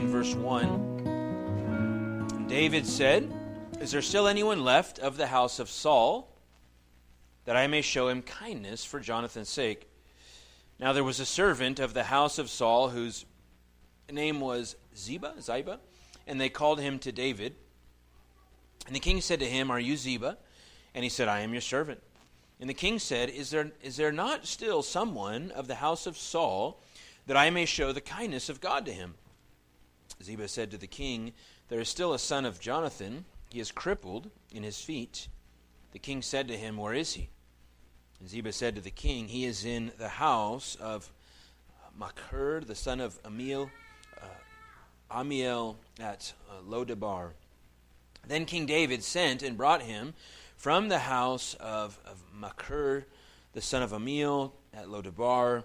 9, verse 1. David said, Is there still anyone left of the house of Saul that I may show him kindness for Jonathan's sake? Now there was a servant of the house of Saul whose name was Ziba, Ziba, and they called him to David. And the king said to him, Are you Ziba? And he said, I am your servant. And the king said, Is there, is there not still someone of the house of Saul that I may show the kindness of God to him? Ziba said to the king, There is still a son of Jonathan. He is crippled in his feet. The king said to him, Where is he? And Ziba said to the king, He is in the house of Machir, the son of Ammiel, uh, Ammiel at uh, Lodebar. Then King David sent and brought him from the house of, of Machir, the son of Ammiel at Lodebar.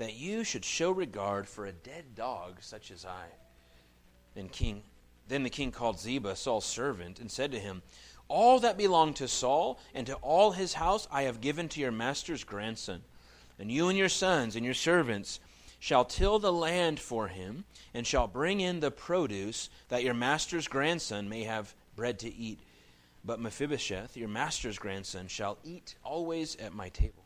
that you should show regard for a dead dog such as I? And king then the king called Ziba, Saul's servant, and said to him, All that belonged to Saul and to all his house I have given to your master's grandson. And you and your sons and your servants shall till the land for him, and shall bring in the produce, that your master's grandson may have bread to eat. But Mephibosheth, your master's grandson, shall eat always at my table.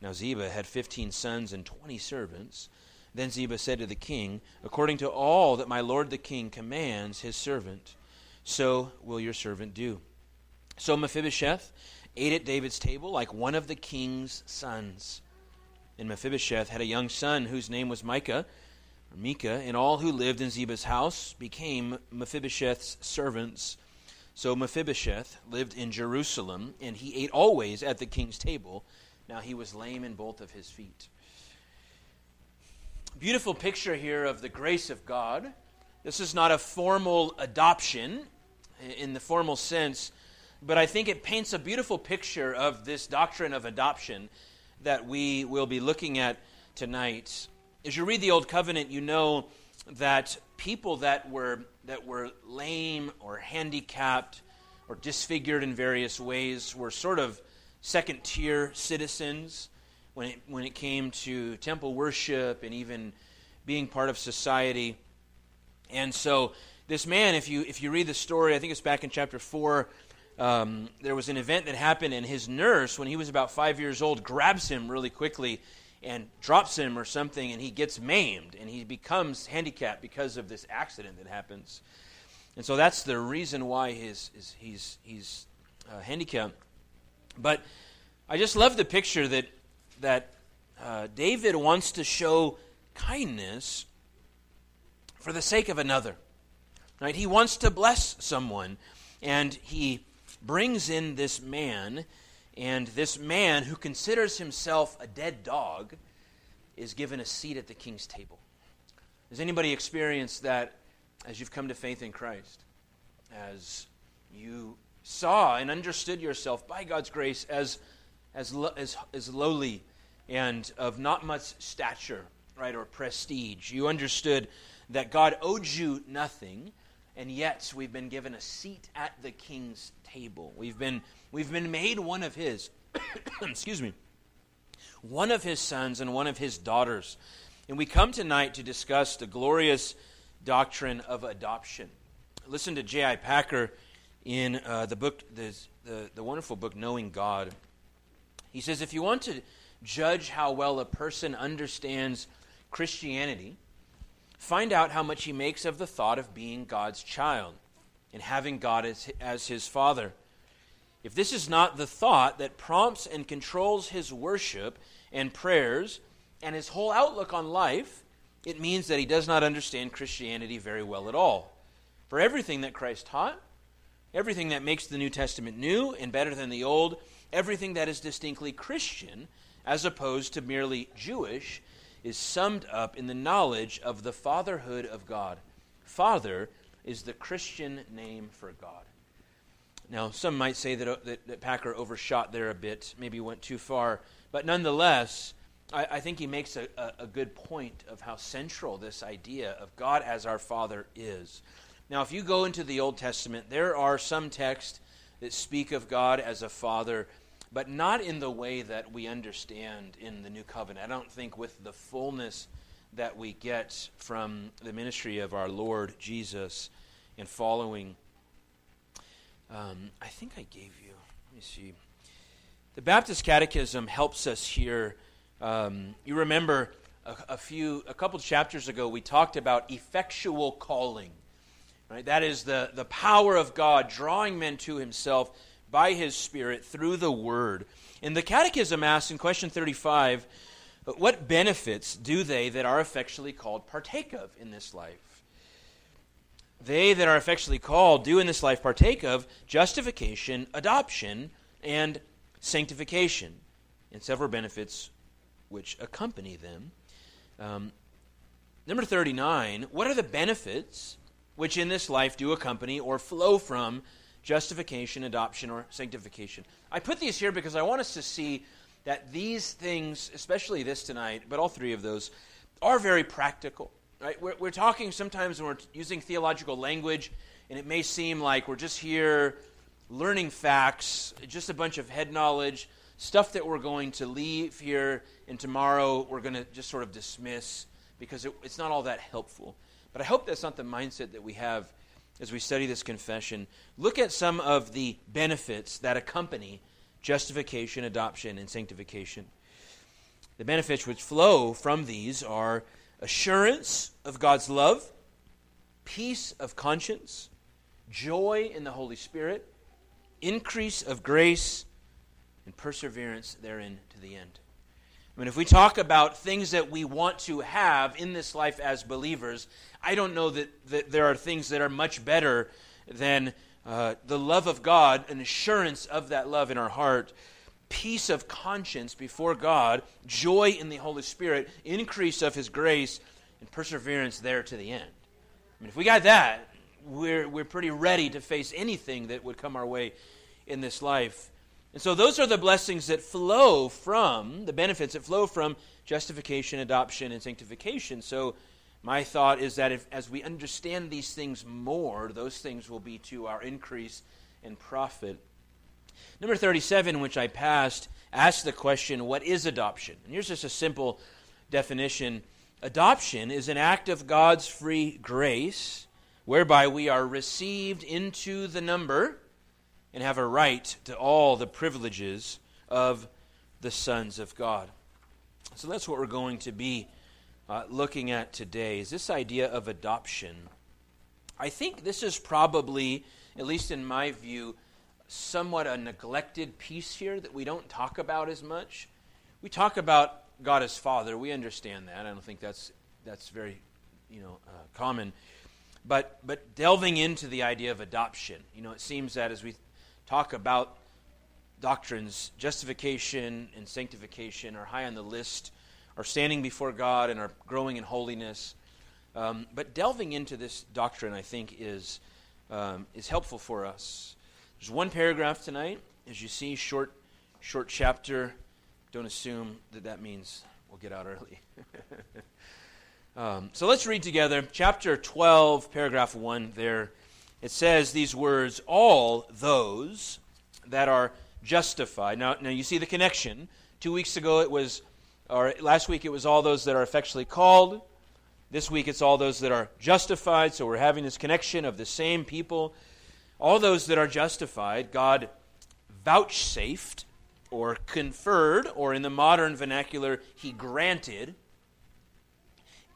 Now Ziba had fifteen sons and twenty servants. Then Ziba said to the king, According to all that my lord the king commands his servant, so will your servant do. So Mephibosheth ate at David's table like one of the king's sons. And Mephibosheth had a young son whose name was Micah, Micah, and all who lived in Ziba's house became Mephibosheth's servants. So Mephibosheth lived in Jerusalem, and he ate always at the king's table. Now he was lame in both of his feet beautiful picture here of the grace of God. This is not a formal adoption in the formal sense, but I think it paints a beautiful picture of this doctrine of adoption that we will be looking at tonight. As you read the Old Covenant, you know that people that were, that were lame or handicapped or disfigured in various ways were sort of second tier citizens when it, when it came to temple worship and even being part of society. And so, this man, if you, if you read the story, I think it's back in chapter 4, um, there was an event that happened, and his nurse, when he was about five years old, grabs him really quickly and drops him or something, and he gets maimed, and he becomes handicapped because of this accident that happens. And so that's the reason why his, his, he's, he's uh, handicapped. But I just love the picture that that uh, David wants to show kindness for the sake of another. Right? He wants to bless someone, and he brings in this man, and this man who considers himself a dead dog is given a seat at the king's table. Has anybody experienced that as you've come to faith in Christ? As you saw and understood yourself by God's grace as as, lo- as, as lowly and of not much stature, right, or prestige. You understood that God owed you nothing, and yet we've been given a seat at the king's table. We've been, we've been made one of his, excuse me, one of his sons and one of his daughters. And we come tonight to discuss the glorious doctrine of adoption. Listen to J.I. Packer in uh, the book, the, the, the wonderful book, Knowing God. He says, if you want to judge how well a person understands Christianity, find out how much he makes of the thought of being God's child and having God as, as his father. If this is not the thought that prompts and controls his worship and prayers and his whole outlook on life, it means that he does not understand Christianity very well at all. For everything that Christ taught, everything that makes the New Testament new and better than the Old, everything that is distinctly Christian, as opposed to merely Jewish, is summed up in the knowledge of the fatherhood of God. Father is the Christian name for God. Now, some might say that, uh, that, that Packer overshot there a bit, maybe went too far, but nonetheless, I, I think he makes a, a, a good point of how central this idea of God as our Father is. Now, if you go into the Old Testament, there are some texts that speak of God as a Father, but not in the way that we understand in the New Covenant. I don't think with the fullness that we get from the ministry of our Lord Jesus in following. Um, I think I gave you, let me see. The Baptist Catechism helps us here. Um, you remember a, a, few, a couple chapters ago, we talked about effectual calling. Right? That is the, the power of God drawing men to himself by his Spirit through the Word. And the Catechism asks in question 35 what benefits do they that are effectually called partake of in this life? They that are effectually called do in this life partake of justification, adoption, and sanctification, and several benefits which accompany them. Um, number 39, what are the benefits which in this life do accompany or flow from justification, adoption, or sanctification? I put these here because I want us to see that these things, especially this tonight, but all three of those, are very practical. Right? We're, we're talking sometimes when we're using theological language, and it may seem like we're just here learning facts, just a bunch of head knowledge, stuff that we're going to leave here, and tomorrow we're going to just sort of dismiss because it, it's not all that helpful. But I hope that's not the mindset that we have as we study this confession. Look at some of the benefits that accompany justification, adoption, and sanctification. The benefits which flow from these are assurance of God's love, peace of conscience, joy in the Holy Spirit, increase of grace, and perseverance therein to the end. I mean, if we talk about things that we want to have in this life as believers, I don't know that, that there are things that are much better than uh, the love of God, an assurance of that love in our heart, peace of conscience before God, joy in the Holy Spirit, increase of His grace, and perseverance there to the end. I mean, if we got that, we're, we're pretty ready to face anything that would come our way in this life. And so, those are the blessings that flow from, the benefits that flow from justification, adoption, and sanctification. So, my thought is that if, as we understand these things more, those things will be to our increase in profit. Number 37, which I passed, asks the question what is adoption? And here's just a simple definition Adoption is an act of God's free grace whereby we are received into the number and have a right to all the privileges of the sons of God. So that's what we're going to be uh, looking at today is this idea of adoption. I think this is probably, at least in my view, somewhat a neglected piece here that we don't talk about as much. We talk about God as Father. We understand that. I don't think that's that's very, you know, uh, common. But but delving into the idea of adoption, you know, it seems that as we talk about doctrines, justification and sanctification are high on the list are standing before God and are growing in holiness. Um, but delving into this doctrine, I think, is, um, is helpful for us. There's one paragraph tonight, as you see, short, short chapter. Don't assume that that means we'll get out early. um, so let's read together. Chapter 12, paragraph 1 there. It says these words All those that are justified. Now, now you see the connection. Two weeks ago it was or last week it was all those that are effectually called. This week it's all those that are justified. So we're having this connection of the same people. All those that are justified, God vouchsafed or conferred, or in the modern vernacular, He granted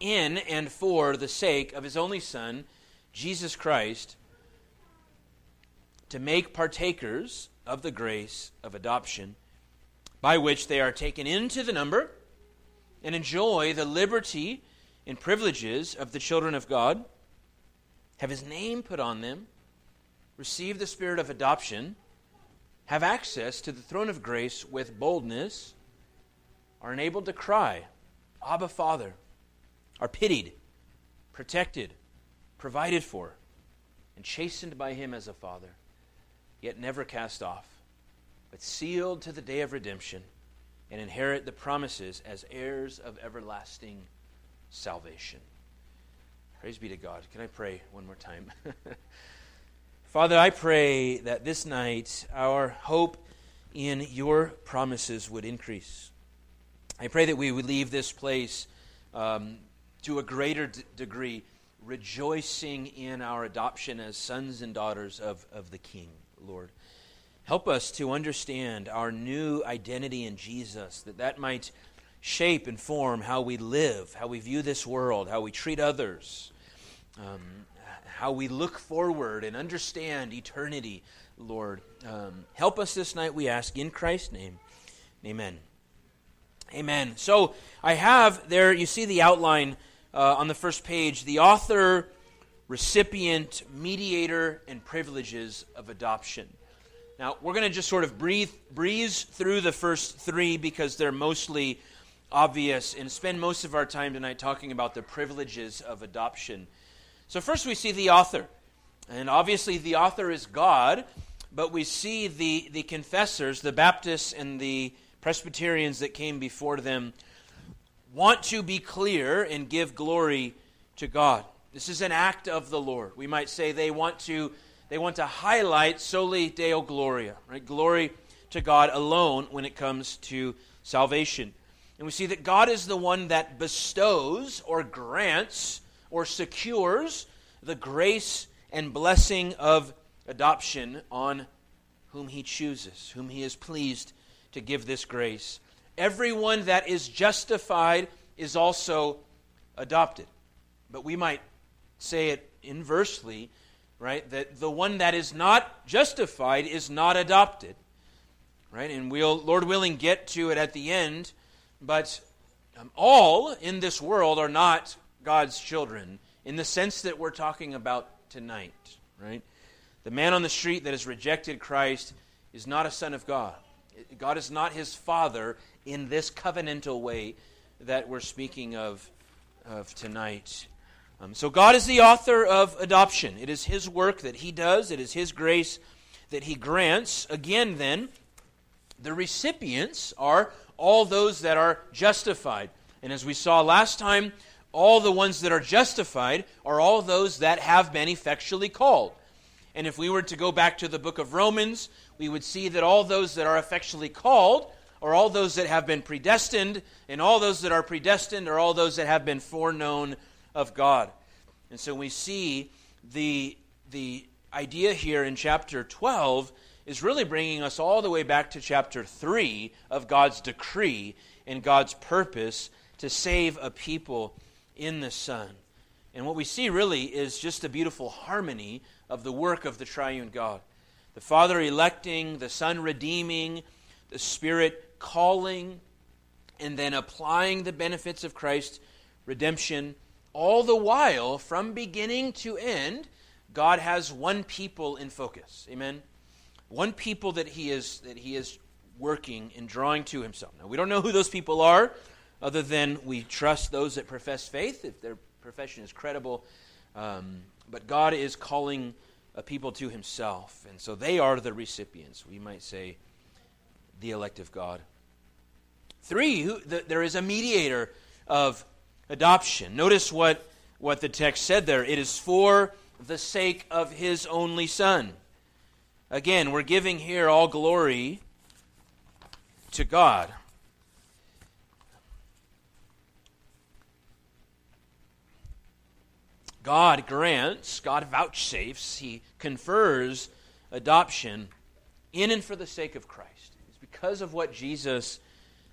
in and for the sake of His only Son, Jesus Christ, to make partakers of the grace of adoption, by which they are taken into the number and enjoy the liberty and privileges of the children of God, have His name put on them, receive the spirit of adoption, have access to the throne of grace with boldness, are enabled to cry, Abba, Father, are pitied, protected, provided for, and chastened by him as a father, yet never cast off, but sealed to the day of redemption, and inherit the promises as heirs of everlasting salvation. Praise be to God. Can I pray one more time? Father, I pray that this night our hope in your promises would increase. I pray that we would leave this place um, to a greater d- degree rejoicing in our adoption as sons and daughters of, of the King, Lord. Help us to understand our new identity in Jesus, that that might shape and form how we live, how we view this world, how we treat others, um, how we look forward and understand eternity, Lord. Um, help us this night, we ask, in Christ's name. Amen. Amen. So I have there, you see the outline uh, on the first page the author, recipient, mediator, and privileges of adoption. Now, we're going to just sort of breathe, breeze through the first three because they're mostly obvious and spend most of our time tonight talking about the privileges of adoption. So, first we see the author. And obviously, the author is God, but we see the, the confessors, the Baptists and the Presbyterians that came before them, want to be clear and give glory to God. This is an act of the Lord. We might say they want to they want to highlight soli deo gloria, right? Glory to God alone when it comes to salvation. And we see that God is the one that bestows or grants or secures the grace and blessing of adoption on whom he chooses, whom he is pleased to give this grace. Everyone that is justified is also adopted. But we might say it inversely, right? That the one that is not justified is not adopted. Right? And we'll, Lord willing, get to it at the end. But um, all in this world are not God's children in the sense that we're talking about tonight, right? The man on the street that has rejected Christ is not a son of God. God is not his father in this covenantal way that we're speaking of, of tonight. Um, so, God is the author of adoption. It is his work that he does, it is his grace that he grants. Again, then, the recipients are all those that are justified. And as we saw last time, all the ones that are justified are all those that have been effectually called. And if we were to go back to the book of Romans, we would see that all those that are effectually called are all those that have been predestined, and all those that are predestined are all those that have been foreknown of God. And so we see the, the idea here in chapter 12 is really bringing us all the way back to chapter 3 of God's decree and God's purpose to save a people in the Son. And what we see really is just a beautiful harmony of the work of the triune God. The Father electing, the Son redeeming, the Spirit calling, and then applying the benefits of Christ's redemption. All the while, from beginning to end, God has one people in focus. Amen? One people that He is, that he is working and drawing to Himself. Now, we don't know who those people are, other than we trust those that profess faith, if their profession is credible. Um, but God is calling a people to himself. And so they are the recipients. We might say the elect of God. Three, who, the, there is a mediator of adoption. Notice what, what the text said there. It is for the sake of his only Son. Again, we're giving here all glory to God. God grants, God vouchsafes, He confers adoption in and for the sake of Christ. It's because of what Jesus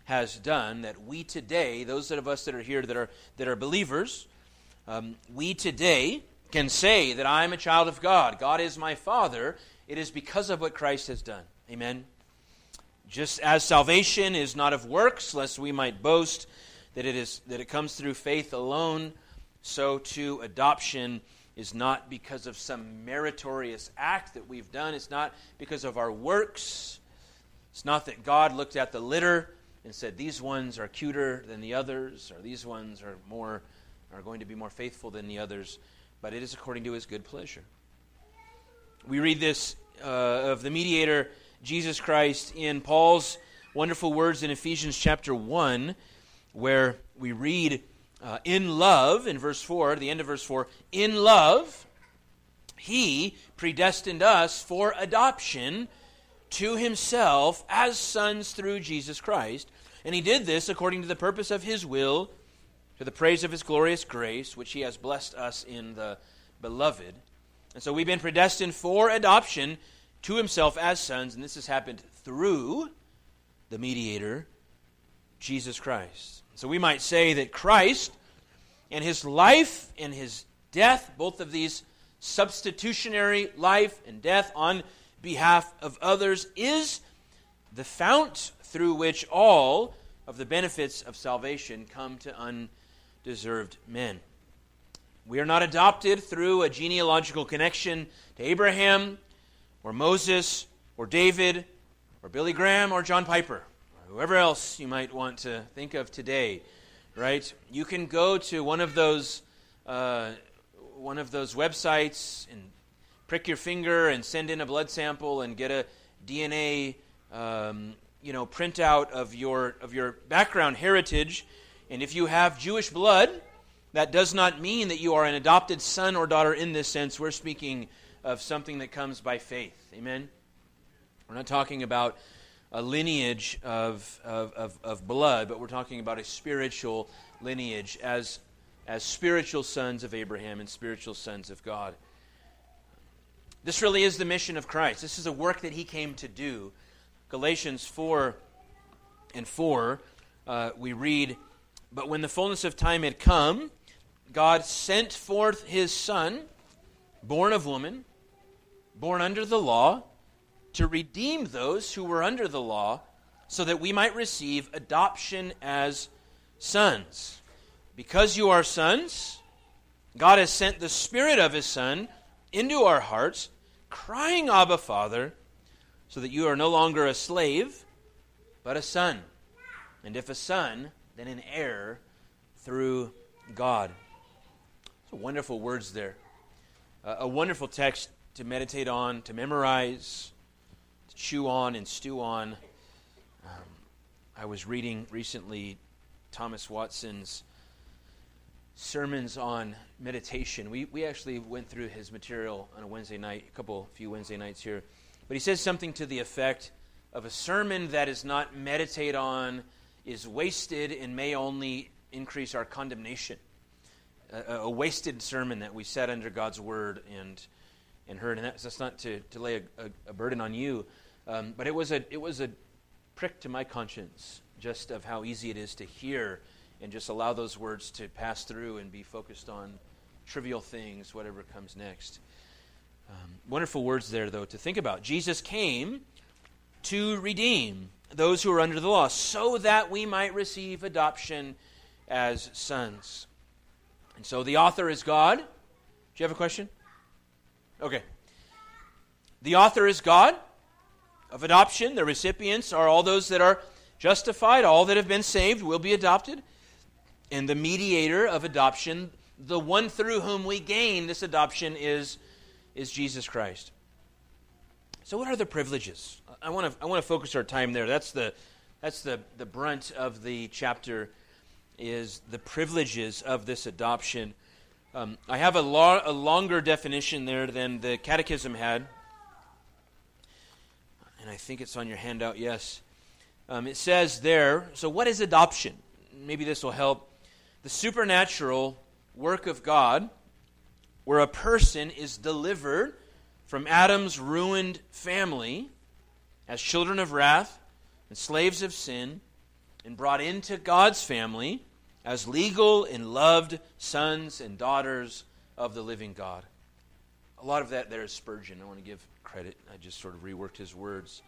has done that we today, those of us that are here that are, that are believers, um, we today can say that I'm a child of God. God is my Father. It is because of what Christ has done. Amen. Just as salvation is not of works, lest we might boast that it is that it comes through faith alone so too adoption is not because of some meritorious act that we've done. It's not because of our works. It's not that God looked at the litter and said, These ones are cuter than the others, or these ones are more are going to be more faithful than the others, but it is according to his good pleasure. We read this uh, of the mediator, Jesus Christ, in Paul's wonderful words in Ephesians chapter 1, where we read, uh, in love, in verse 4, the end of verse 4, in love, he predestined us for adoption to himself as sons through Jesus Christ. And he did this according to the purpose of his will, to the praise of his glorious grace, which he has blessed us in the beloved. And so we've been predestined for adoption to himself as sons, and this has happened through the mediator, Jesus Christ. So we might say that Christ and his life and his death, both of these substitutionary life and death on behalf of others, is the fount through which all of the benefits of salvation come to undeserved men. We are not adopted through a genealogical connection to Abraham or Moses or David or Billy Graham or John Piper whoever else you might want to think of today, right? You can go to one of those uh, one of those websites and prick your finger and send in a blood sample and get a DNA um, you know printout of your of your background heritage. And if you have Jewish blood, that does not mean that you are an adopted son or daughter in this sense. We're speaking of something that comes by faith. Amen? We're not talking about a lineage of, of, of, of, blood, but we're talking about a spiritual lineage as, as spiritual sons of Abraham and spiritual sons of God. This really is the mission of Christ. This is a work that he came to do. Galatians 4 and 4, uh, we read, But when the fullness of time had come, God sent forth his Son, born of woman, born under the law, to redeem those who were under the law, so that we might receive adoption as sons. Because you are sons, God has sent the Spirit of his Son into our hearts, crying, Abba, Father, so that you are no longer a slave, but a son. And if a son, then an heir through God. So wonderful words there. Uh, a wonderful text to meditate on, to memorize, chew on and stew on. Um, I was reading recently Thomas Watson's sermons on meditation. We, we actually went through his material on a Wednesday night, a couple, few Wednesday nights here. But he says something to the effect of a sermon that is not meditate on is wasted and may only increase our condemnation a, a, wasted sermon that we sat under God's word and and heard. And that's, that's not to, to lay a, a, a burden on you, um, but it was a it was a prick to my conscience just of how easy it is to hear and just allow those words to pass through and be focused on trivial things, whatever comes next. Um, wonderful words there, though, to think about. Jesus came to redeem those who are under the law so that we might receive adoption as sons. And so the author is God. Do you have a question? Okay. The author is God of adoption. The recipients are all those that are justified, all that have been saved will be adopted. And the mediator of adoption, the one through whom we gain this adoption, is, is Jesus Christ. So, what are the privileges? I want to I want to focus our time there. That's the that's the, the brunt of the chapter is the privileges of this adoption. Um, I have a, lo- a longer definition there than the Catechism had. And I think it's on your handout, yes. Um, it says there so, what is adoption? Maybe this will help. The supernatural work of God, where a person is delivered from Adam's ruined family as children of wrath and slaves of sin and brought into God's family as legal and loved sons and daughters of the living God. A lot of that there is Spurgeon. I want to give credit. I just sort of reworked his words.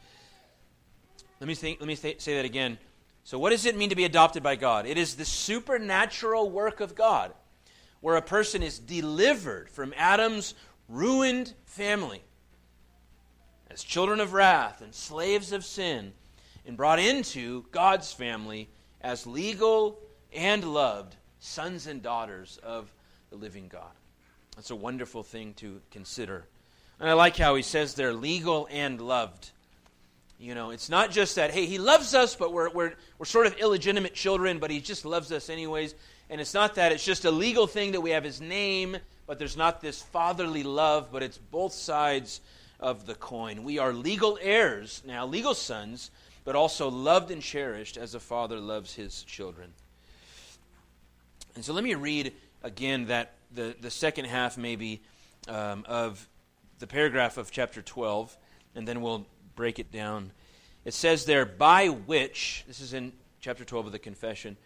Let me, think, let me th- say that again. So, what does it mean to be adopted by God? It is the supernatural work of God where a person is delivered from Adam's ruined family as children of wrath and slaves of sin and brought into God's family as legal and loved sons and daughters of the living God. That's a wonderful thing to consider. And I like how he says they're legal and loved. You know, it's not just that, hey, he loves us, but we're, we're, we're sort of illegitimate children, but he just loves us anyways. And it's not that, it's just a legal thing that we have his name, but there's not this fatherly love, but it's both sides of the coin. We are legal heirs now, legal sons, but also loved and cherished as a father loves his children. And so let me read again that the, the second half, maybe, um, of the paragraph of chapter 12, and then we'll break it down. It says there, by which, this is in chapter 12 of the confession,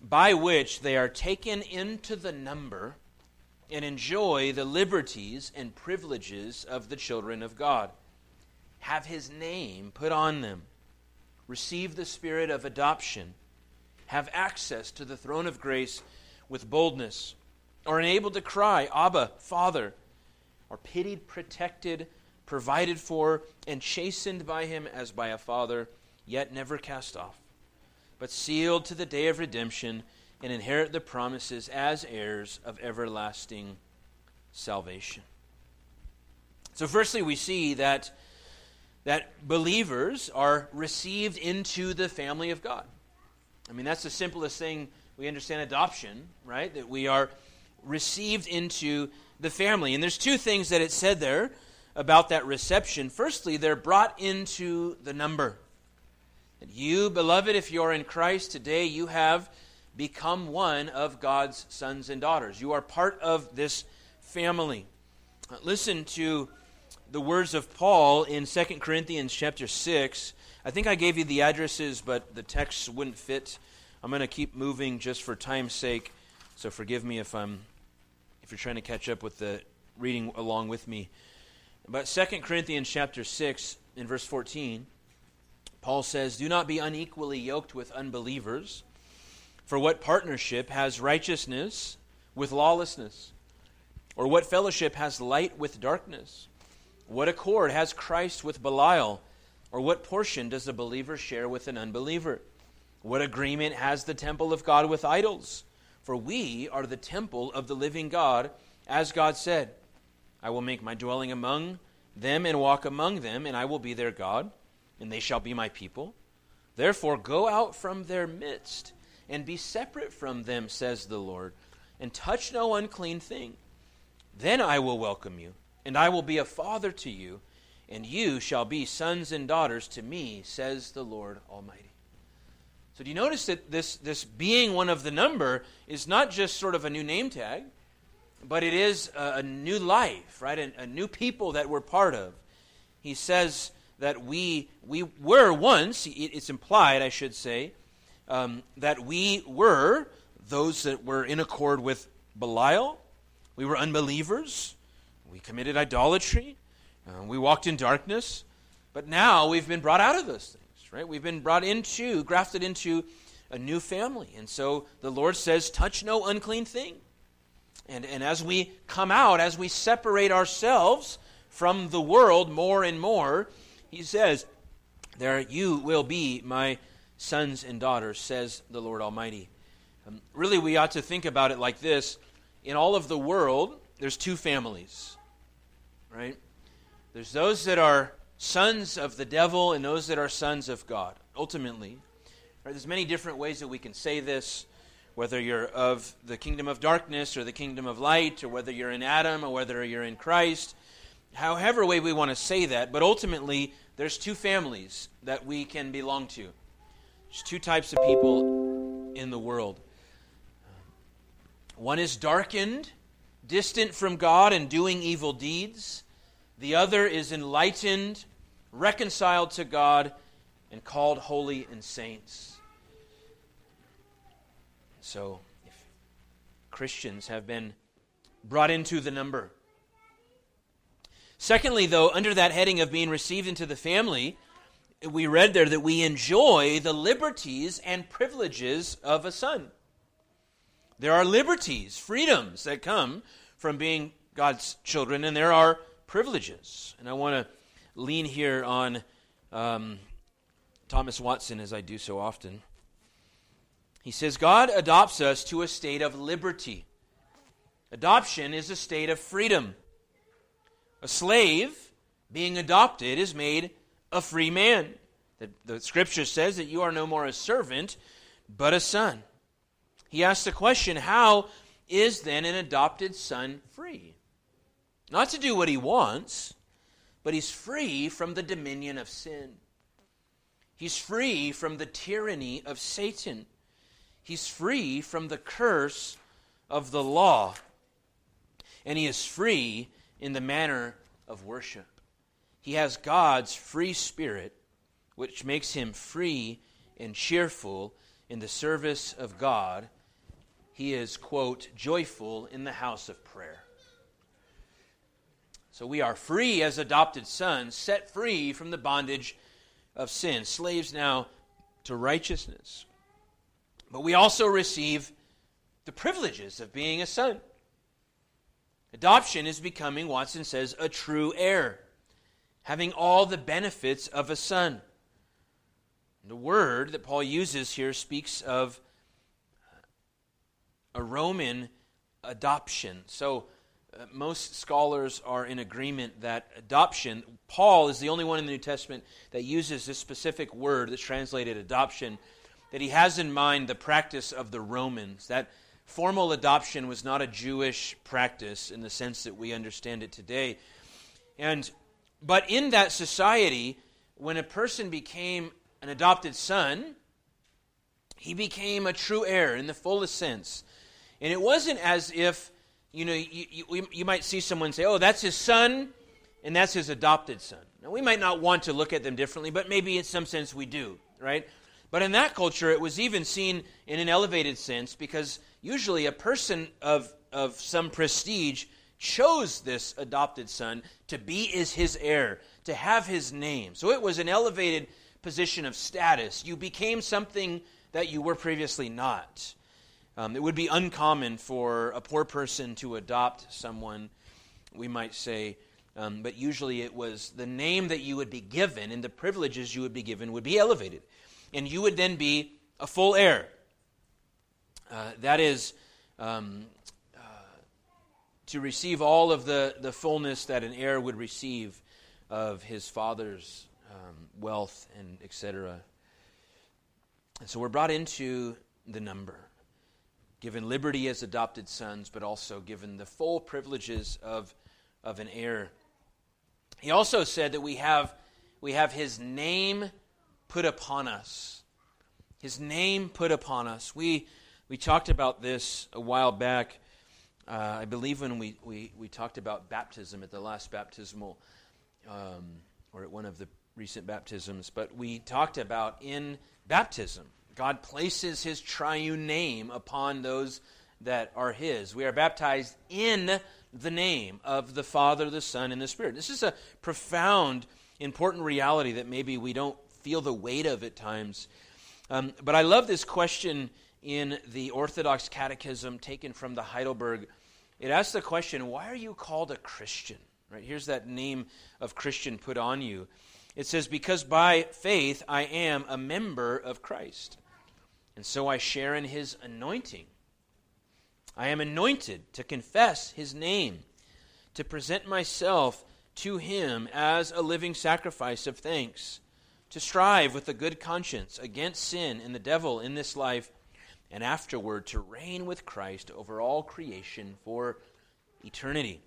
by which they are taken into the number and enjoy the liberties and privileges of the children of God. Have his name put on them. Receive the spirit of adoption. Have access to the throne of grace with boldness. Are enabled to cry, Abba, Father. Are pitied, protected, provided for, and chastened by him as by a father, yet never cast off, but sealed to the day of redemption and inherit the promises as heirs of everlasting salvation. So, firstly, we see that, that believers are received into the family of God. I mean, that's the simplest thing we understand adoption, right? That we are received into the family. And there's two things that it said there about that reception. Firstly, they're brought into the number. You, beloved, if you're in Christ today, you have become one of God's sons and daughters. You are part of this family. Uh, listen to the words of Paul in 2 Corinthians chapter 6. I think I gave you the addresses, but the texts wouldn't fit. I'm going to keep moving just for time's sake, so forgive me if I'm if you're trying to catch up with the reading along with me. But 2 Corinthians chapter 6 in verse 14, Paul says, "Do not be unequally yoked with unbelievers." For what partnership has righteousness with lawlessness? Or what fellowship has light with darkness? What accord has Christ with Belial? Or what portion does a believer share with an unbeliever? What agreement has the temple of God with idols? For we are the temple of the living God, as God said, I will make my dwelling among them and walk among them, and I will be their God, and they shall be my people. Therefore, go out from their midst and be separate from them, says the Lord, and touch no unclean thing. Then I will welcome you, and I will be a father to you, and you shall be sons and daughters to me, says the Lord Almighty. So, do you notice that this, this being one of the number is not just sort of a new name tag, but it is a, a new life, right? A, a new people that we're part of. He says that we, we were once, it's implied, I should say, um, that we were those that were in accord with Belial. We were unbelievers. We committed idolatry. Uh, we walked in darkness. But now we've been brought out of those things, right? We've been brought into, grafted into a new family. And so the Lord says, touch no unclean thing. And, and as we come out, as we separate ourselves from the world more and more, he says, There you will be my sons and daughters, says the Lord Almighty. Um, really, we ought to think about it like this in all of the world, there's two families, right? There's those that are sons of the devil and those that are sons of God, ultimately. Right? There's many different ways that we can say this, whether you're of the kingdom of darkness or the kingdom of light, or whether you're in Adam or whether you're in Christ. However, way we want to say that, but ultimately, there's two families that we can belong to. There's two types of people in the world. Um, one is darkened, distant from God, and doing evil deeds. The other is enlightened, reconciled to God, and called holy and saints. So, if Christians have been brought into the number. Secondly, though, under that heading of being received into the family, we read there that we enjoy the liberties and privileges of a son. There are liberties, freedoms that come from being God's children, and there are privileges. And I want to lean here on um, Thomas Watson as I do so often. He says, God adopts us to a state of liberty. Adoption is a state of freedom. A slave, being adopted, is made a free man. The, the scripture says that you are no more a servant, but a son. He asks the question how is then an adopted son free? Not to do what he wants, but he's free from the dominion of sin. He's free from the tyranny of Satan. He's free from the curse of the law. And he is free in the manner of worship. He has God's free spirit, which makes him free and cheerful in the service of God. He is, quote, joyful in the house of prayer. So we are free as adopted sons, set free from the bondage of sin, slaves now to righteousness. But we also receive the privileges of being a son. Adoption is becoming, Watson says, a true heir, having all the benefits of a son. The word that Paul uses here speaks of a Roman adoption. So, Uh, most scholars are in agreement that adoption, Paul is the only one in the New Testament that uses this specific word that's translated adoption, that he has in mind the practice of the Romans. That formal adoption was not a Jewish practice in the sense that we understand it today. And but in that society, when a person became an adopted son, he became a true heir in the fullest sense. And it wasn't as if you know, you, you, you might see someone say, oh, that's his son, and that's his adopted son. Now, we might not want to look at them differently, but maybe in some sense we do, right? But in that culture, it was even seen in an elevated sense because usually a person of, of some prestige chose this adopted son to be his heir, to have his name. So it was an elevated position of status. You became something that you were previously not. Um, it would be uncommon for a poor person to adopt someone, we might say, um, but usually it was the name that you would be given and the privileges you would be given would be elevated. And you would then be a full heir. Uh, that is um, uh, to receive all of the, the fullness that an heir would receive of his father's um, wealth and etc. And so we're brought into the number given liberty as adopted sons, but also given the full privileges of, of an heir. He also said that we have, we have his name put upon us. His name put upon us. We, we talked about this a while back. Uh, I believe when we, we, we talked about baptism at the last baptismal, um, or at one of the recent baptisms, but we talked about in baptism God places his triune name upon those that are his. We are baptized in the name of the Father, the Son, and the Spirit. This is a profound, important reality that maybe we don't feel the weight of at times. Um, but I love this question in the Orthodox Catechism taken from the Heidelberg. It asks the question, why are you called a Christian? Right? Here's that name of Christian put on you. It says, Because by faith I am a member of Christ and so I share in his anointing. I am anointed to confess his name, to present myself to him as a living sacrifice of thanks, to strive with a good conscience against sin and the devil in this life, and afterward to reign with Christ over all creation for eternity.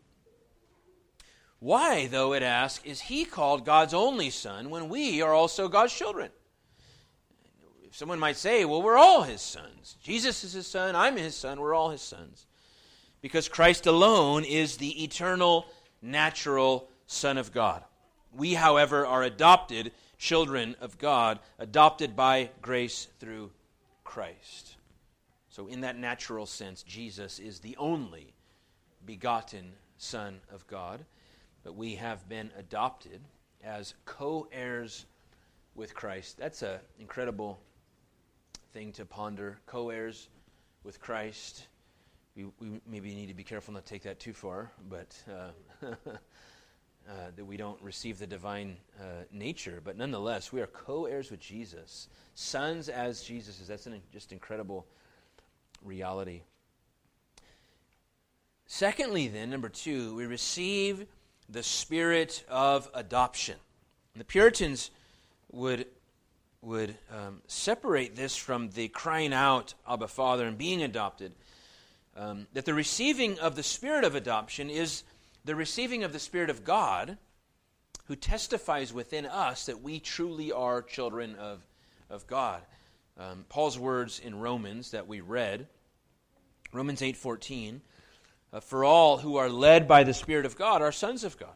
Why, though, it asks, is he called God's only Son when we are also God's children? Someone might say, well, we're all his sons. Jesus is his son, I'm his son, we're all his sons. Because Christ alone is the eternal, natural Son of God. We, however, are adopted children of God, adopted by grace through Christ. So, in that natural sense, Jesus is the only begotten Son of God. But we have been adopted as co heirs with Christ. That's an incredible thing to ponder. Co heirs with Christ. We, we maybe need to be careful not to take that too far, but uh, uh, that we don't receive the divine uh, nature. But nonetheless, we are co heirs with Jesus, sons as Jesus is. That's an just incredible reality. Secondly, then, number two, we receive the spirit of adoption. The Puritans would, would um, separate this from the crying out, Abba Father, and being adopted. Um, that the receiving of the spirit of adoption is the receiving of the Spirit of God who testifies within us that we truly are children of, of God. Um, Paul's words in Romans that we read, Romans 8:14, uh, for all who are led by the Spirit of God are sons of God.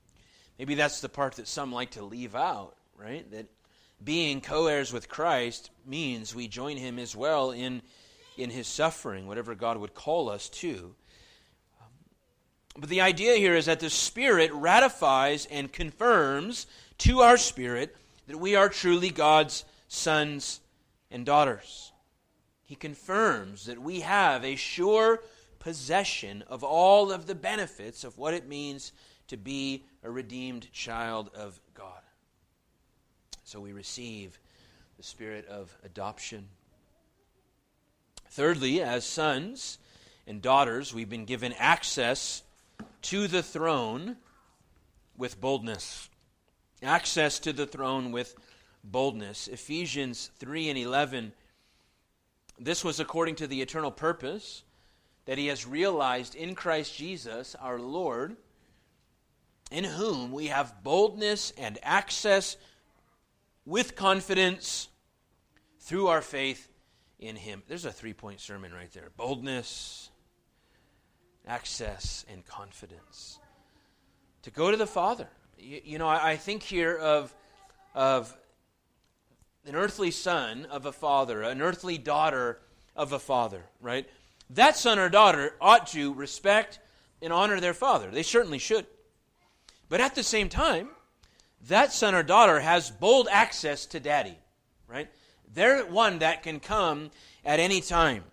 Maybe that's the part that some like to leave out, right? That being co heirs with Christ means we join Him as well in, in His suffering, whatever God would call us to. But the idea here is that the Spirit ratifies and confirms to our spirit that we are truly God's sons and daughters. He confirms that we have a sure possession of all of the benefits of what it means to be a redeemed child of God. So we receive the spirit of adoption. Thirdly, as sons and daughters, we've been given access to the throne with boldness. Access to the throne with boldness. Ephesians 3 and 11. This was according to the eternal purpose that he has realized in Christ Jesus our Lord, in whom we have boldness and access with confidence through our faith in him. There's a three point sermon right there boldness, access and confidence. To go to the Father. You, you know, I, I, think here of, of an earthly son of a father, an earthly daughter of a father, right? That son or daughter ought to respect and honor their father. They certainly should. But at the same time, that son or daughter has bold access to daddy, right? They're one that can come at any time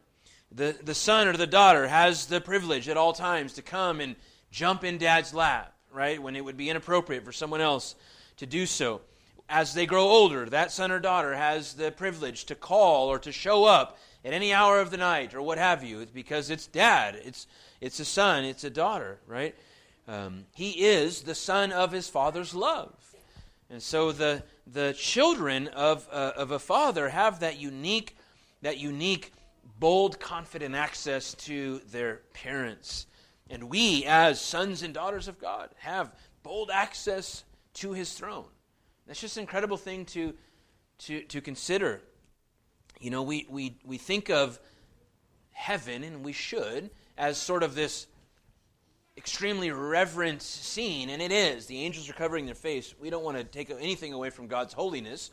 the, the son or the daughter has the privilege at all times to come and jump in dad's lap, right? When it would be inappropriate for someone else to do so. As they grow older, that son or daughter has the privilege to call or to show up at any hour of the night or what have you because it's dad, it's, it's a son, it's a daughter, right? Um, he is the son of his father's love. And so the, the children of, uh, of a father have that unique, that unique bold, confident access to their parents. And we, as sons and daughters of God, have bold access to his throne. That's just an incredible thing to, to, to consider. You know, we, we, we think of heaven, and we should, as sort of this extremely reverent scene, and it is. The angels are covering their face. We don't want to take anything away from God's holiness,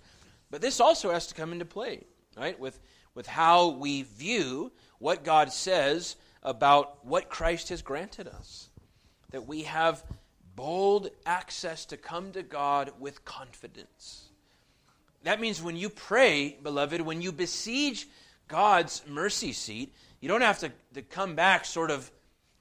but this also has to come into play, right? With with how we view what God says about what Christ has granted us. That we have bold access to come to God with confidence. That means when you pray, beloved, when you besiege God's mercy seat, you don't have to, to come back sort of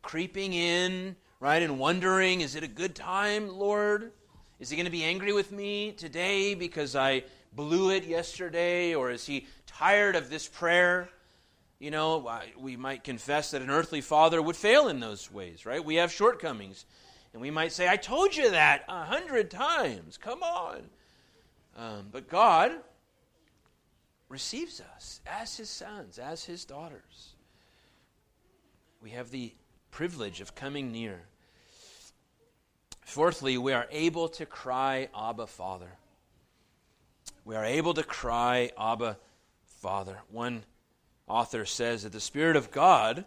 creeping in, right, and wondering, is it a good time, Lord? Is he going to be angry with me today because I blew it yesterday? Or is he tired of this prayer? You know, we might confess that an earthly father would fail in those ways, right? We have shortcomings. And we might say, I told you that a hundred times. Come on. Um, but God receives us as his sons, as his daughters. We have the privilege of coming near. Fourthly, we are able to cry, Abba, Father we are able to cry, Abba, Father. One author says that the Spirit of God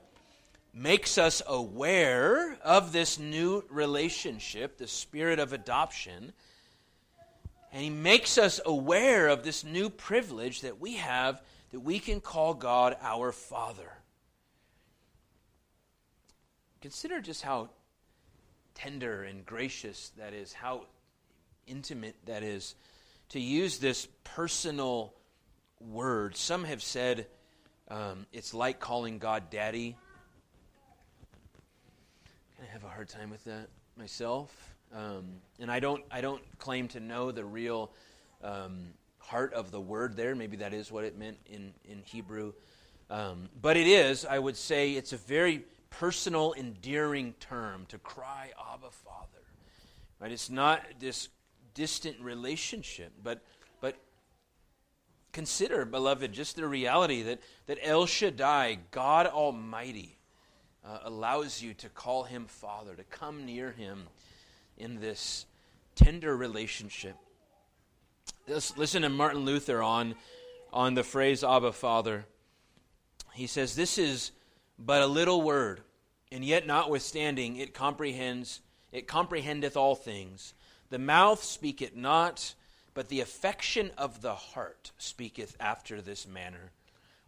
makes us aware of this new relationship, the spirit of adoption, and He makes us aware of this new privilege that we have that we can call God our Father. Consider just how tender and gracious that is, how intimate that is to use this personal word. Some have said um, it's like calling God daddy. I have a hard time with that myself. Um, and I don't, I don't claim to know the real um, heart of the word there. Maybe that is what it meant in, in Hebrew. Um, but it is, I would say, it's a very personal, endearing term to cry, Abba, Father. Right? It's not this distant relationship, but, but consider, beloved, just the reality that, that El Shaddai, God Almighty, uh, allows you to call him Father, to come near him in this tender relationship. listen to Martin Luther on, on the phrase Abba Father. He says, This is but a little word, and yet notwithstanding it comprehends, it comprehendeth all things. The mouth speaketh not, but the affection of the heart speaketh after this manner.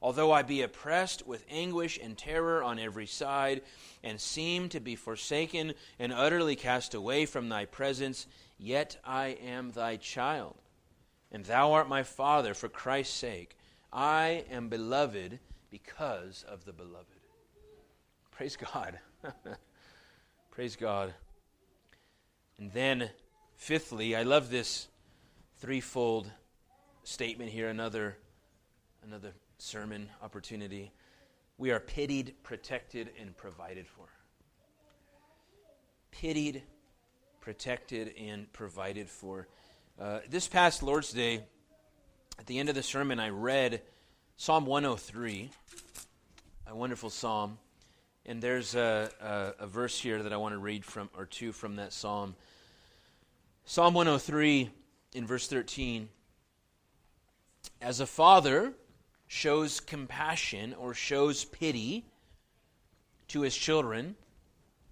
Although I be oppressed with anguish and terror on every side, and seem to be forsaken and utterly cast away from thy presence, yet I am thy child, and thou art my father for Christ's sake. I am beloved because of the beloved. Praise God. Praise God. And then, fifthly, I love this threefold statement here, another, another sermon opportunity. We are pitied, protected, and provided for. Pitied, protected, and provided for. Uh, this past Lord's Day, at the end of the sermon, I read Psalm 103, a wonderful psalm. And there's a, a, a, verse here that I want to read from, or two from that psalm. Psalm 103, in verse 13. As a father shows compassion or shows pity to his children,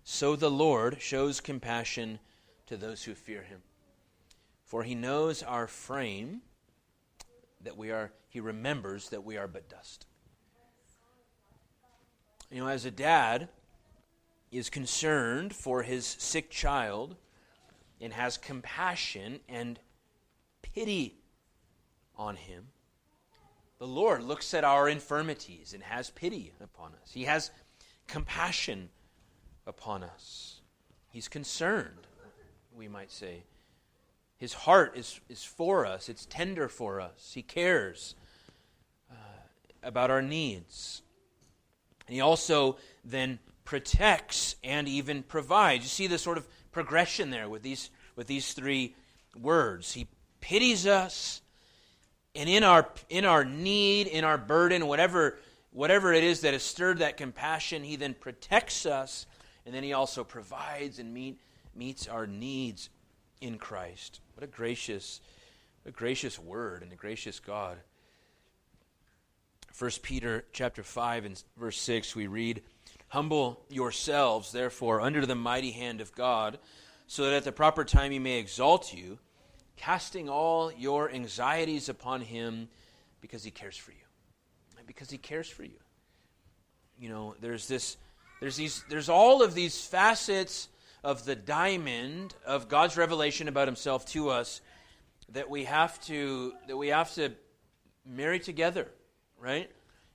so the Lord shows compassion to those who fear him. For he knows our frame, that we are, he remembers that we are but dust. You know, as a dad is concerned for his sick child and has compassion and pity on him, the Lord looks at our infirmities and has pity upon us. He has compassion upon us. He's concerned, we might say. His heart is, is for us, it's tender for us. He cares uh, about our needs. And he also then protects and even provides. You see the sort of progression there with these, with these three words. He pities us and in our, in our need, in our burden, whatever, whatever it is that has stirred that compassion, He then protects us, and then He also provides and meet, meets our needs in Christ. What a gracious, a gracious word and a gracious God. 1 Peter chapter 5 and verse 6 we read, Humble yourselves, therefore, under the mighty hand of God, so that at the proper time he may exalt you casting all your anxieties upon him because he cares for you. Because he cares for you. You know, there's this there's these there's all of these facets of the diamond of God's revelation about himself to us that we have to that we have to marry together, right?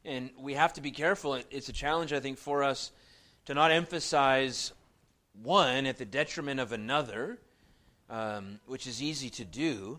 And we have to be careful. It's a challenge I think for us to not emphasize one at the detriment of another um, which is easy to do.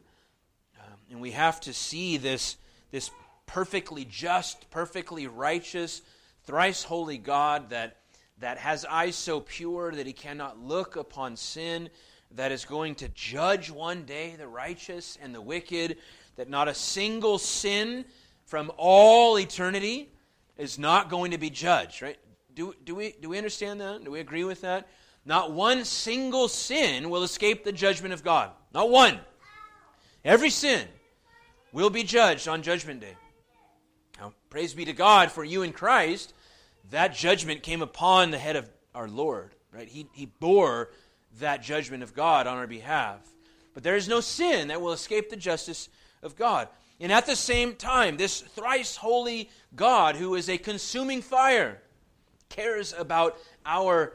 Um, and we have to see this, this perfectly just, perfectly righteous, thrice holy God that, that has eyes so pure that he cannot look upon sin, that is going to judge one day the righteous and the wicked, that not a single sin from all eternity is not going to be judged, right? Do, do, we, do we understand that? Do we agree with that? Not one single sin will escape the judgment of God. Not one. Every sin will be judged on Judgment Day. Now, praise be to God for you in Christ. That judgment came upon the head of our Lord, right? He, he bore that judgment of God on our behalf. But there is no sin that will escape the justice of God. And at the same time, this thrice holy God, who is a consuming fire, cares about our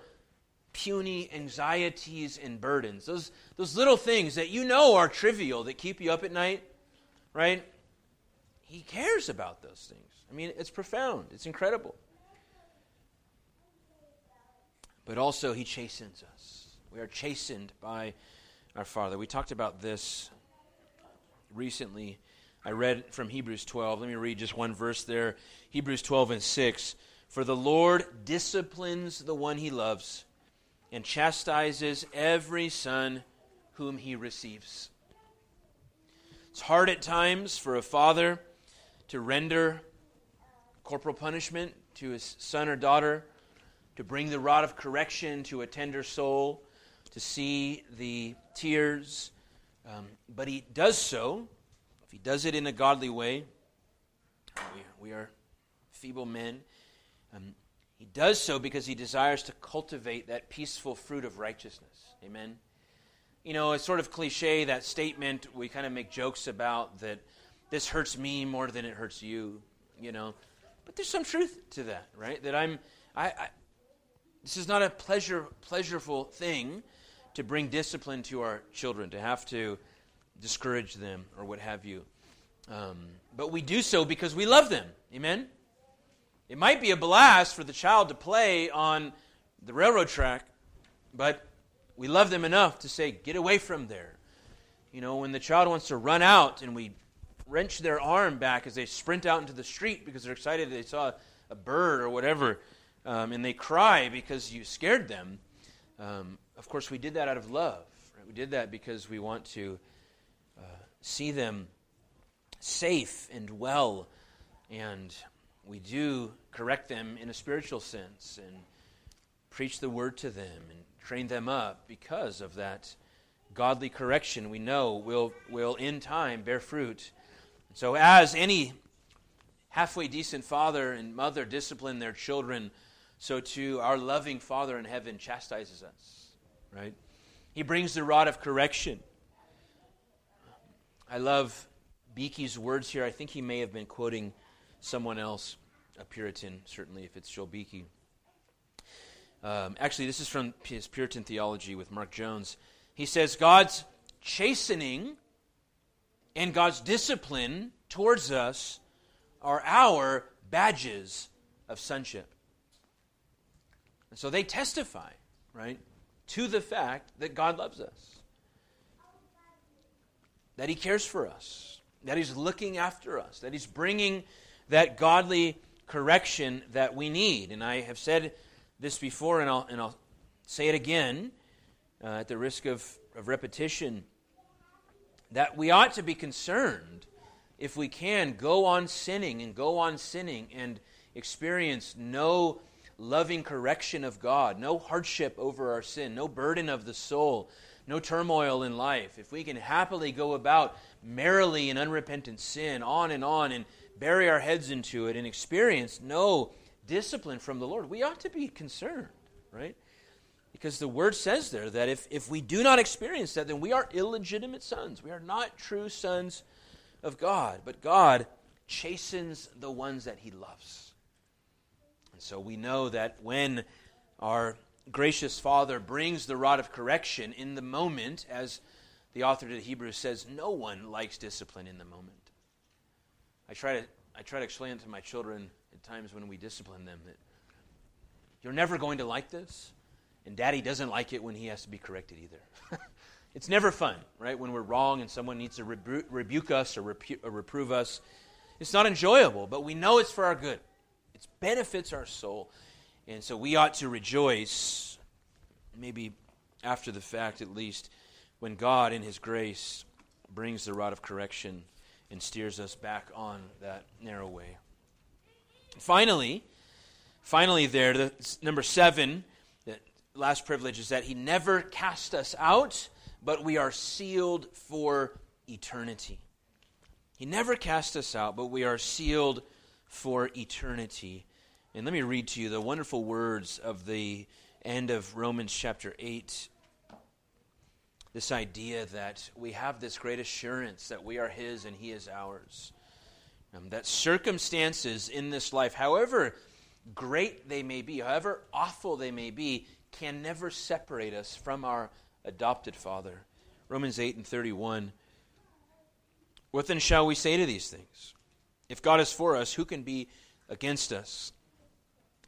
puny anxieties and burdens, those, those little things that you know are trivial that keep you up at night, right? He cares about those things. I mean, it's profound, it's incredible. But also, He chastens us. We are chastened by our Father. We talked about this recently. I read from Hebrews 12. Let me read just one verse there. Hebrews 12 and 6. For the Lord disciplines the one he loves and chastises every son whom he receives. It's hard at times for a father to render corporal punishment to his son or daughter, to bring the rod of correction to a tender soul, to see the tears. Um, but he does so, if he does it in a godly way, we, we are feeble men. Um, he does so because he desires to cultivate that peaceful fruit of righteousness. Amen. You know, it's sort of cliche that statement we kind of make jokes about that this hurts me more than it hurts you, you know. But there's some truth to that, right? That I'm I, I this is not a pleasure pleasurable thing to bring discipline to our children, to have to discourage them or what have you. Um, but we do so because we love them. Amen? It might be a blast for the child to play on the railroad track, but we love them enough to say, get away from there. You know, when the child wants to run out and we wrench their arm back as they sprint out into the street because they're excited they saw a bird or whatever, um, and they cry because you scared them, um, of course, we did that out of love. Right? We did that because we want to see them safe and well and we do correct them in a spiritual sense and preach the word to them and train them up because of that godly correction we know will, will in time bear fruit. So, as any halfway decent father and mother discipline their children, so too our loving Father in heaven chastises us, right? He brings the rod of correction. I love Beeke's words here. I think he may have been quoting someone else, a Puritan, certainly, if it's Joel Beeke. Um, actually, this is from his Puritan theology with Mark Jones. He says, God's chastening and God's discipline towards us are our badges of sonship. And so they testify, right, to the fact that God loves us, that He cares for us, that He's looking after us, that He's bringing that godly correction that we need. And I have said this before, and I'll, and I'll say it again uh, at the risk of, of repetition that we ought to be concerned if we can go on sinning and go on sinning and experience no loving correction of God, no hardship over our sin, no burden of the soul, no turmoil in life, if we can happily go about merrily in unrepentant sin, on and on, and bury our heads into it and experience no discipline from the Lord, we ought to be concerned, right? Because the word says there that if, if we do not experience that, then we are illegitimate sons. We are not true sons of God. But God chastens the ones that he loves. And so we know that when our gracious Father brings the rod of correction in the moment, as the author to the Hebrews says, no one likes discipline in the moment. I try to I try to explain to my children at times when we discipline them that you're never going to like this, and daddy doesn't like it when he has to be corrected either. it's never fun, right? When we're wrong and someone needs to rebu- rebuke us or, repu- or reprove us. It's not enjoyable, but we know it's for our good. It benefits our soul. And so we ought to rejoice, maybe after the fact at least, when God, in His grace, brings the rod of correction and steers us back on that narrow way. Finally, finally, there, the, number seven, the last privilege is that He never cast us out, but we are sealed for eternity. He never cast us out, but we are sealed for eternity. And let me read to you the wonderful words of the end of Romans chapter 8 this idea that we have this great assurance that we are His and He is ours. Um, that circumstances in this life, however great they may be, however awful they may be, can never separate us from our adopted Father. Romans 8 and 31. What then shall we say to these things? If God is for us, who can be against us?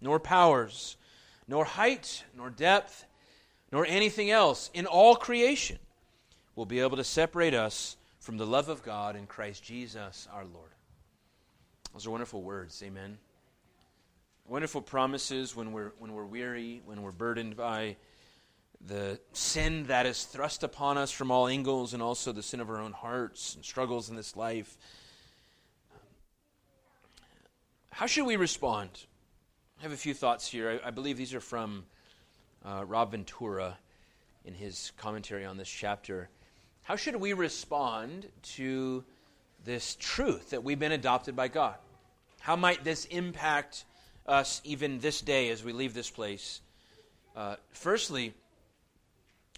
nor powers, nor height, nor depth, nor anything else in all creation will be able to separate us from the love of God in Christ Jesus our Lord. Those are wonderful words. Amen wonderful promises when we're, when we're weary, when we're burdened by the sin that is thrust upon us from all angles, and also the sin of our own hearts and struggles in this life. How should we respond? I have a few thoughts here. I, I believe these are from uh, Rob Ventura in his commentary on this chapter. How should we respond to this truth that we've been adopted by God? How might this impact us even this day as we leave this place. Uh, firstly,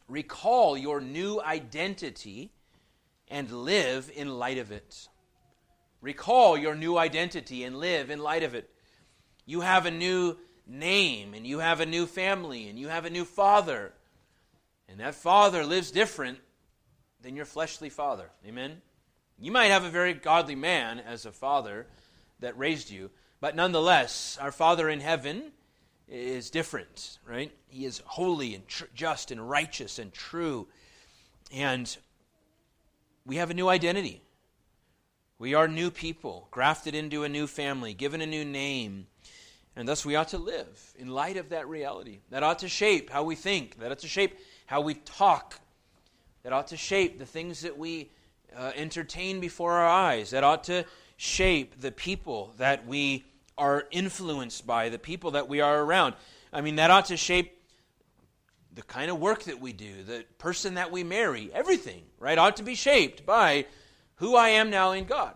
recall your new identity and live in light of it. Recall your new identity and live in light of it. You have a new name, and you have a new family, and you have a new father. And that father lives different than your fleshly father. Amen? You might have a very godly man as a father that raised you, but nonetheless, our Father in heaven is different, right? He is holy and tr- just and righteous and true. And we have a new identity. We are new people, grafted into a new family, given a new name. And thus we ought to live in light of that reality. That ought to shape how we think, that ought to shape how we talk, that ought to shape the things that we uh, entertain before our eyes, that ought to shape the people that we are influenced by, the people that we are around. I mean, that ought to shape the kind of work that we do, the person that we marry, everything, right, ought to be shaped by who I am now in God.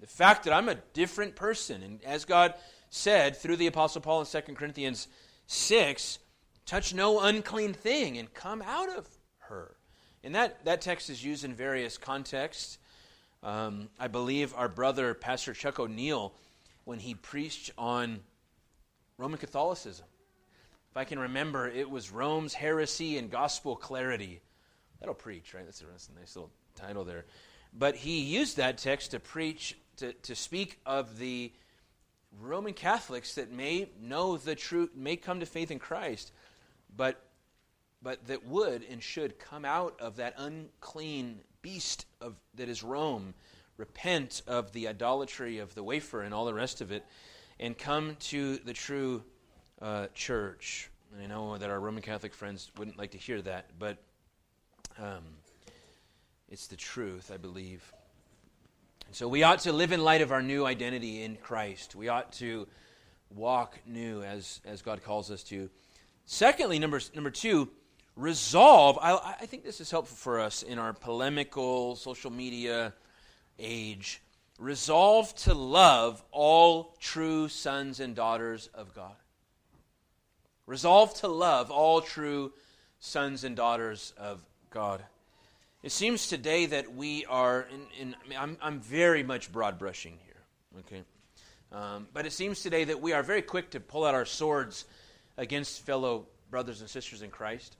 The fact that I'm a different person, and as God said through the Apostle Paul in 2 Corinthians 6, touch no unclean thing and come out of her. And that, that text is used in various contexts. Um, I believe our brother, Pastor Chuck O'Neal, when he preached on Roman Catholicism. If I can remember, it was Rome's heresy and gospel clarity. That'll preach, right? That's a, that's a nice little title there. But he used that text to preach, to, to speak of the Roman Catholics that may know the truth, may come to faith in Christ, but, but that would and should come out of that unclean beast of, that is Rome repent of the idolatry of the wafer and all the rest of it, and come to the true uh, church. And I know that our Roman Catholic friends wouldn't like to hear that, but um, it's the truth, I believe. And so we ought to live in light of our new identity in Christ. We ought to walk new as, as God calls us to. Secondly, number, number two, resolve. I, I think this is helpful for us in our polemical social media age, resolve to love all true sons and daughters of God. Resolve to love all true sons and daughters of God. It seems today that we are, in, in I'm, I'm very much broad brushing here, okay? Um, but it seems today that we are very quick to pull out our swords against fellow brothers and sisters in Christ.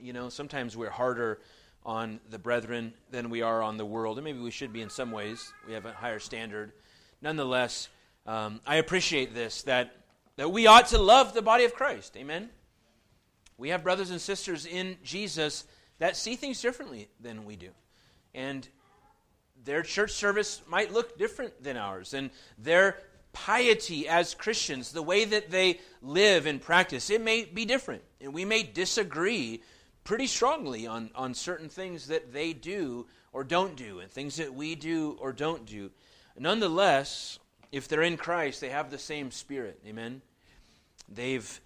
You know, sometimes we're harder on the brethren than we are on the world. And maybe we should be in some ways. We have a higher standard. Nonetheless, um, I appreciate this that, that we ought to love the body of Christ. Amen? We have brothers and sisters in Jesus that see things differently than we do. And their church service might look different than ours. And their piety as Christians, the way that they live and practice, it may be different. And we may disagree pretty strongly on, on certain things that they do or don't do, and things that we do or don't do. Nonetheless, if they're in Christ, they have the same Spirit. Amen? They've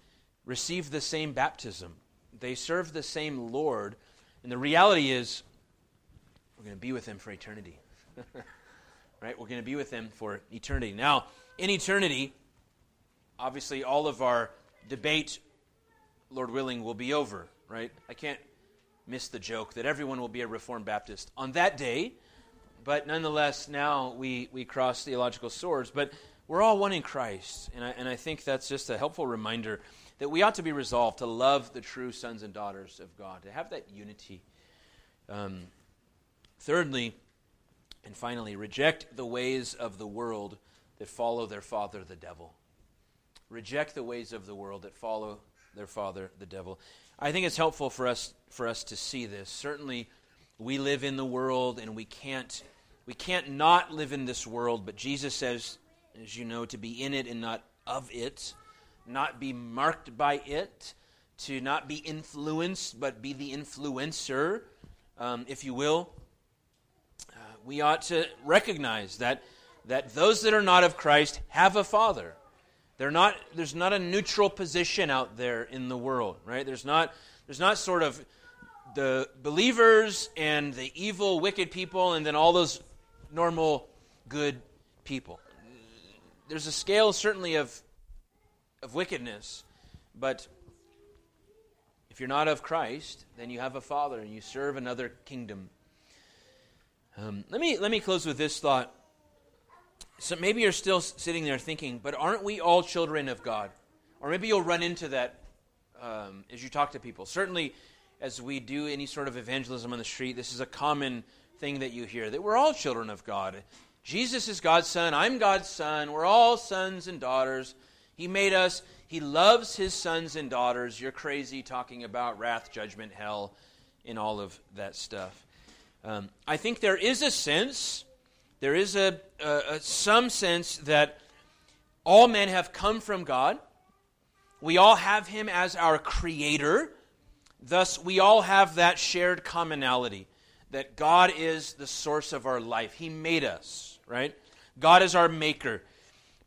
received the same baptism, they serve the same Lord. And the reality is, we're going to be with Him for eternity. right? We're going to be with Him for eternity. Now, in eternity, obviously, all of our debate, Lord willing, will be over, right? I can't miss the joke that everyone will be a Reformed Baptist on that day, but nonetheless, now we, we cross theological swords. But we're all one in Christ, and I, and I think that's just a helpful reminder that we ought to be resolved to love the true sons and daughters of God, to have that unity. Um, thirdly, and finally, reject the ways of the world that follow their father, the devil. Reject the ways of the world that follow their father, the devil. I think it's helpful for us for us to see this. Certainly, we live in the world, and we can't we can't not live in this world. But Jesus says, as you know, to be in it and not of it, not be marked by it, to not be influenced, but be the influencer, um, if you will. Uh, we ought to recognize that that those that are not of Christ have a father. They're not, there's not a neutral position out there in the world, right? There's not, there's not sort of the believers and the evil, wicked people, and then all those normal, good people. There's a scale, certainly, of, of wickedness, but if you're not of Christ, then you have a father and you serve another kingdom. Um, let, me, let me close with this thought. So maybe you're still sitting there thinking, but aren't we all children of God? Or maybe you'll run into that um, as you talk to people. Certainly, as we do any sort of evangelism on the street, this is a common thing that you hear that we're all children of God. Jesus is God's son. I'm God's son. We're all sons and daughters. He made us. He loves his sons and daughters. You're crazy talking about wrath, judgment, hell, and all of that stuff. Um, I think there is a sense there is a, a, a, some sense that all men have come from God. We all have Him as our Creator. Thus, we all have that shared commonality that God is the source of our life. He made us, right? God is our Maker.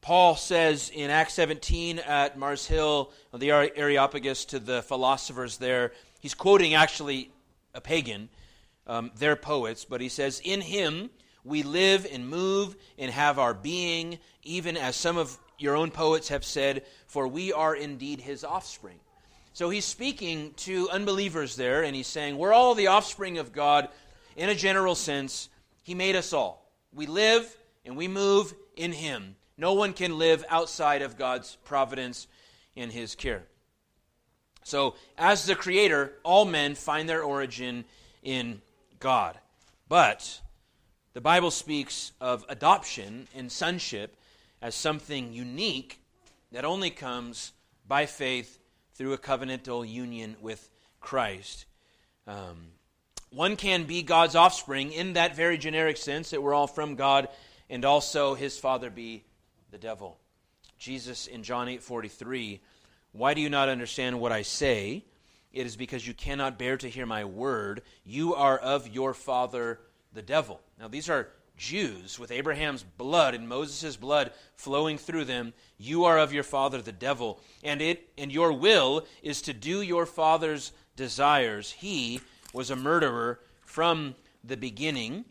Paul says in Acts 17 at Mars Hill, the Areopagus, to the philosophers there, he's quoting actually a pagan, um, their poets, but he says, In him we live and move and have our being, even as some of your own poets have said, for we are indeed his offspring. So he's speaking to unbelievers there, and he's saying, We're all the offspring of God in a general sense. He made us all. We live and we move in him. No one can live outside of God's providence and his care. So, as the creator, all men find their origin in God. But the Bible speaks of adoption and sonship as something unique that only comes by faith through a covenantal union with Christ. Um, one can be God's offspring in that very generic sense that we're all from God, and also his father be the devil. Jesus in John 8 43, why do you not understand what I say? It is because you cannot bear to hear my word. You are of your father the devil. Now, these are Jews with Abraham's blood and Moses' blood flowing through them. You are of your father the devil, and it and your will is to do your father's desires. He was a murderer from the beginning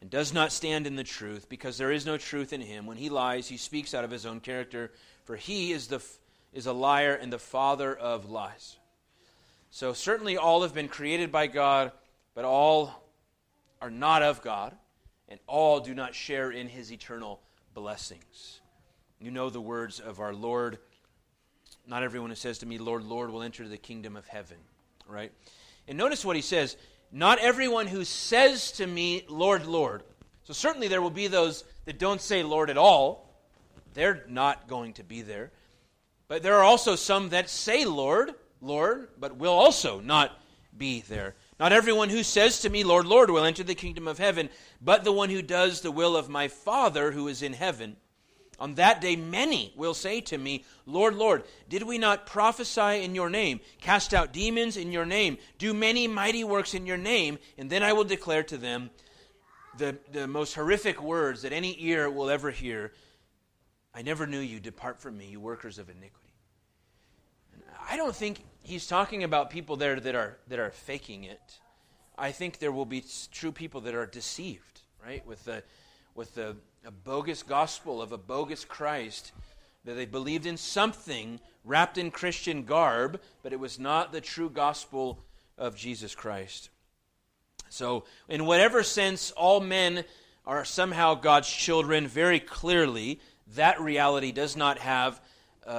and does not stand in the truth because there is no truth in him. When he lies, he speaks out of his own character, for he is the is a liar and the father of lies. So certainly all have been created by God, but all are not of God, and all do not share in his eternal blessings. You know the words of our Lord. Not everyone who says to me, Lord, Lord, will enter the kingdom of heaven. Right? And notice what he says Not everyone who says to me, Lord, Lord. So certainly there will be those that don't say Lord at all. They're not going to be there. But there are also some that say Lord, Lord, but will also not be there. Not everyone who says to me, Lord, Lord, will enter the kingdom of heaven, but the one who does the will of my Father who is in heaven. On that day, many will say to me, Lord, Lord, did we not prophesy in your name, cast out demons in your name, do many mighty works in your name? And then I will declare to them the, the most horrific words that any ear will ever hear I never knew you. Depart from me, you workers of iniquity. And I don't think he's talking about people there that are, that are faking it. I think there will be true people that are deceived, right? With the, with a bogus gospel of a bogus Christ, that they believed in something wrapped in Christian garb, but it was not the true gospel of Jesus Christ. So, in whatever sense all men are somehow God's children, very clearly, that reality does not have a,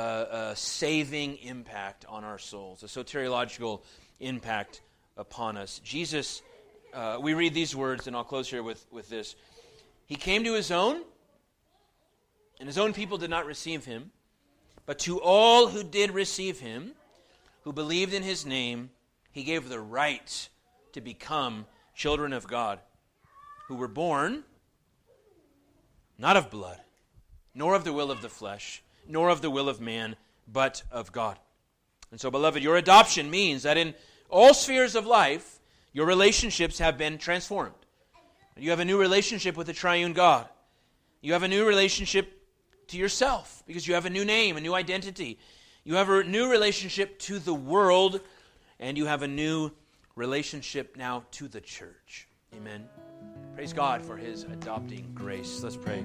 a saving impact on our souls, a soteriological impact upon us. Jesus, uh, we read these words, and I'll close here with, with this. He came to his own, and his own people did not receive him. But to all who did receive him, who believed in his name, he gave the right to become children of God, who were born not of blood, nor of the will of the flesh, nor of the will of man, but of God. And so, beloved, your adoption means that in all spheres of life, your relationships have been transformed. You have a new relationship with the triune God. You have a new relationship to yourself because you have a new name, a new identity. You have a new relationship to the world, and you have a new relationship now to the church. Amen. Praise God for his adopting grace. Let's pray.